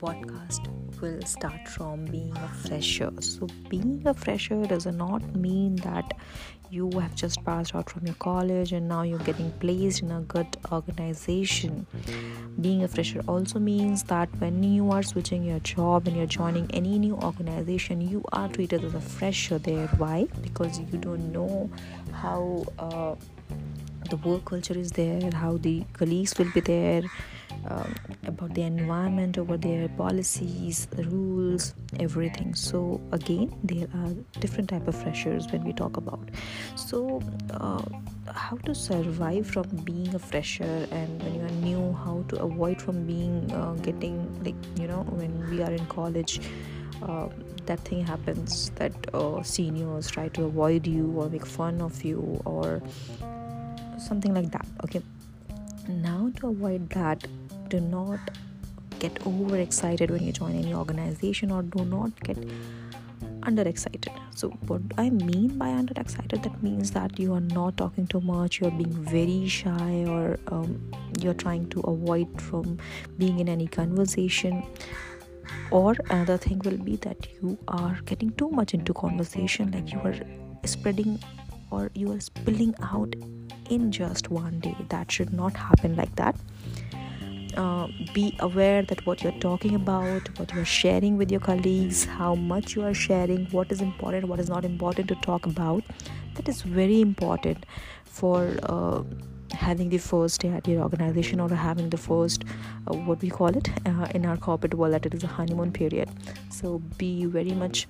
podcast will start from being a fresher. So, being a fresher does not mean that you have just passed out from your college and now you're getting placed in a good organization. Being a fresher also means that when you are switching your job and you're joining any new organization, you are treated as a fresher there. Why? Because you don't know how. Uh, the work culture is there, how the colleagues will be there, um, about the environment over their policies, rules, everything. So again, there are different type of freshers when we talk about. So uh, how to survive from being a fresher and when you are new, how to avoid from being uh, getting like you know when we are in college. Uh, that thing happens that uh, seniors try to avoid you or make fun of you or something like that okay now to avoid that do not get overexcited when you join any organization or do not get underexcited. So what i mean by underexcited that means that you are not talking too much you're being very shy or um, you're trying to avoid from being in any conversation. Or another thing will be that you are getting too much into conversation like you are spreading or you are spilling out in just one day. That should not happen like that uh, be aware that what you're talking about what you're sharing with your colleagues how much you are sharing what is important what is not important to talk about that is very important for uh, having the first day at your organization or having the first uh, what we call it uh, in our corporate world that it is a honeymoon period. So be very much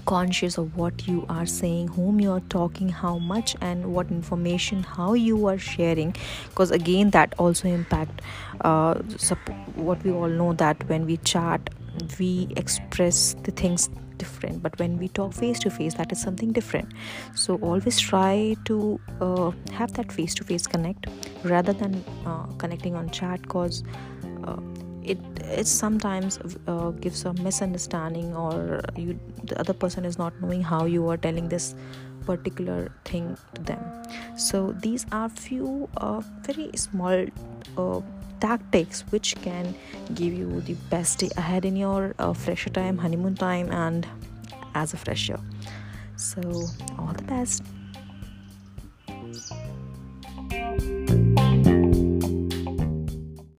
conscious of what you are saying whom you are talking how much and what information how you are sharing. Because again that also impact uh, what we all know that when we chat we express the things different. But when we talk face to face that is something different. So always try to uh, have that face to face connect rather than uh, connecting on chat because uh, it it sometimes uh, gives a misunderstanding or you the other person is not knowing how you are telling this particular thing to them. So these are few uh, very small uh, tactics which can give you the best day ahead in your uh, fresher time honeymoon time and as a fresher. So all the best.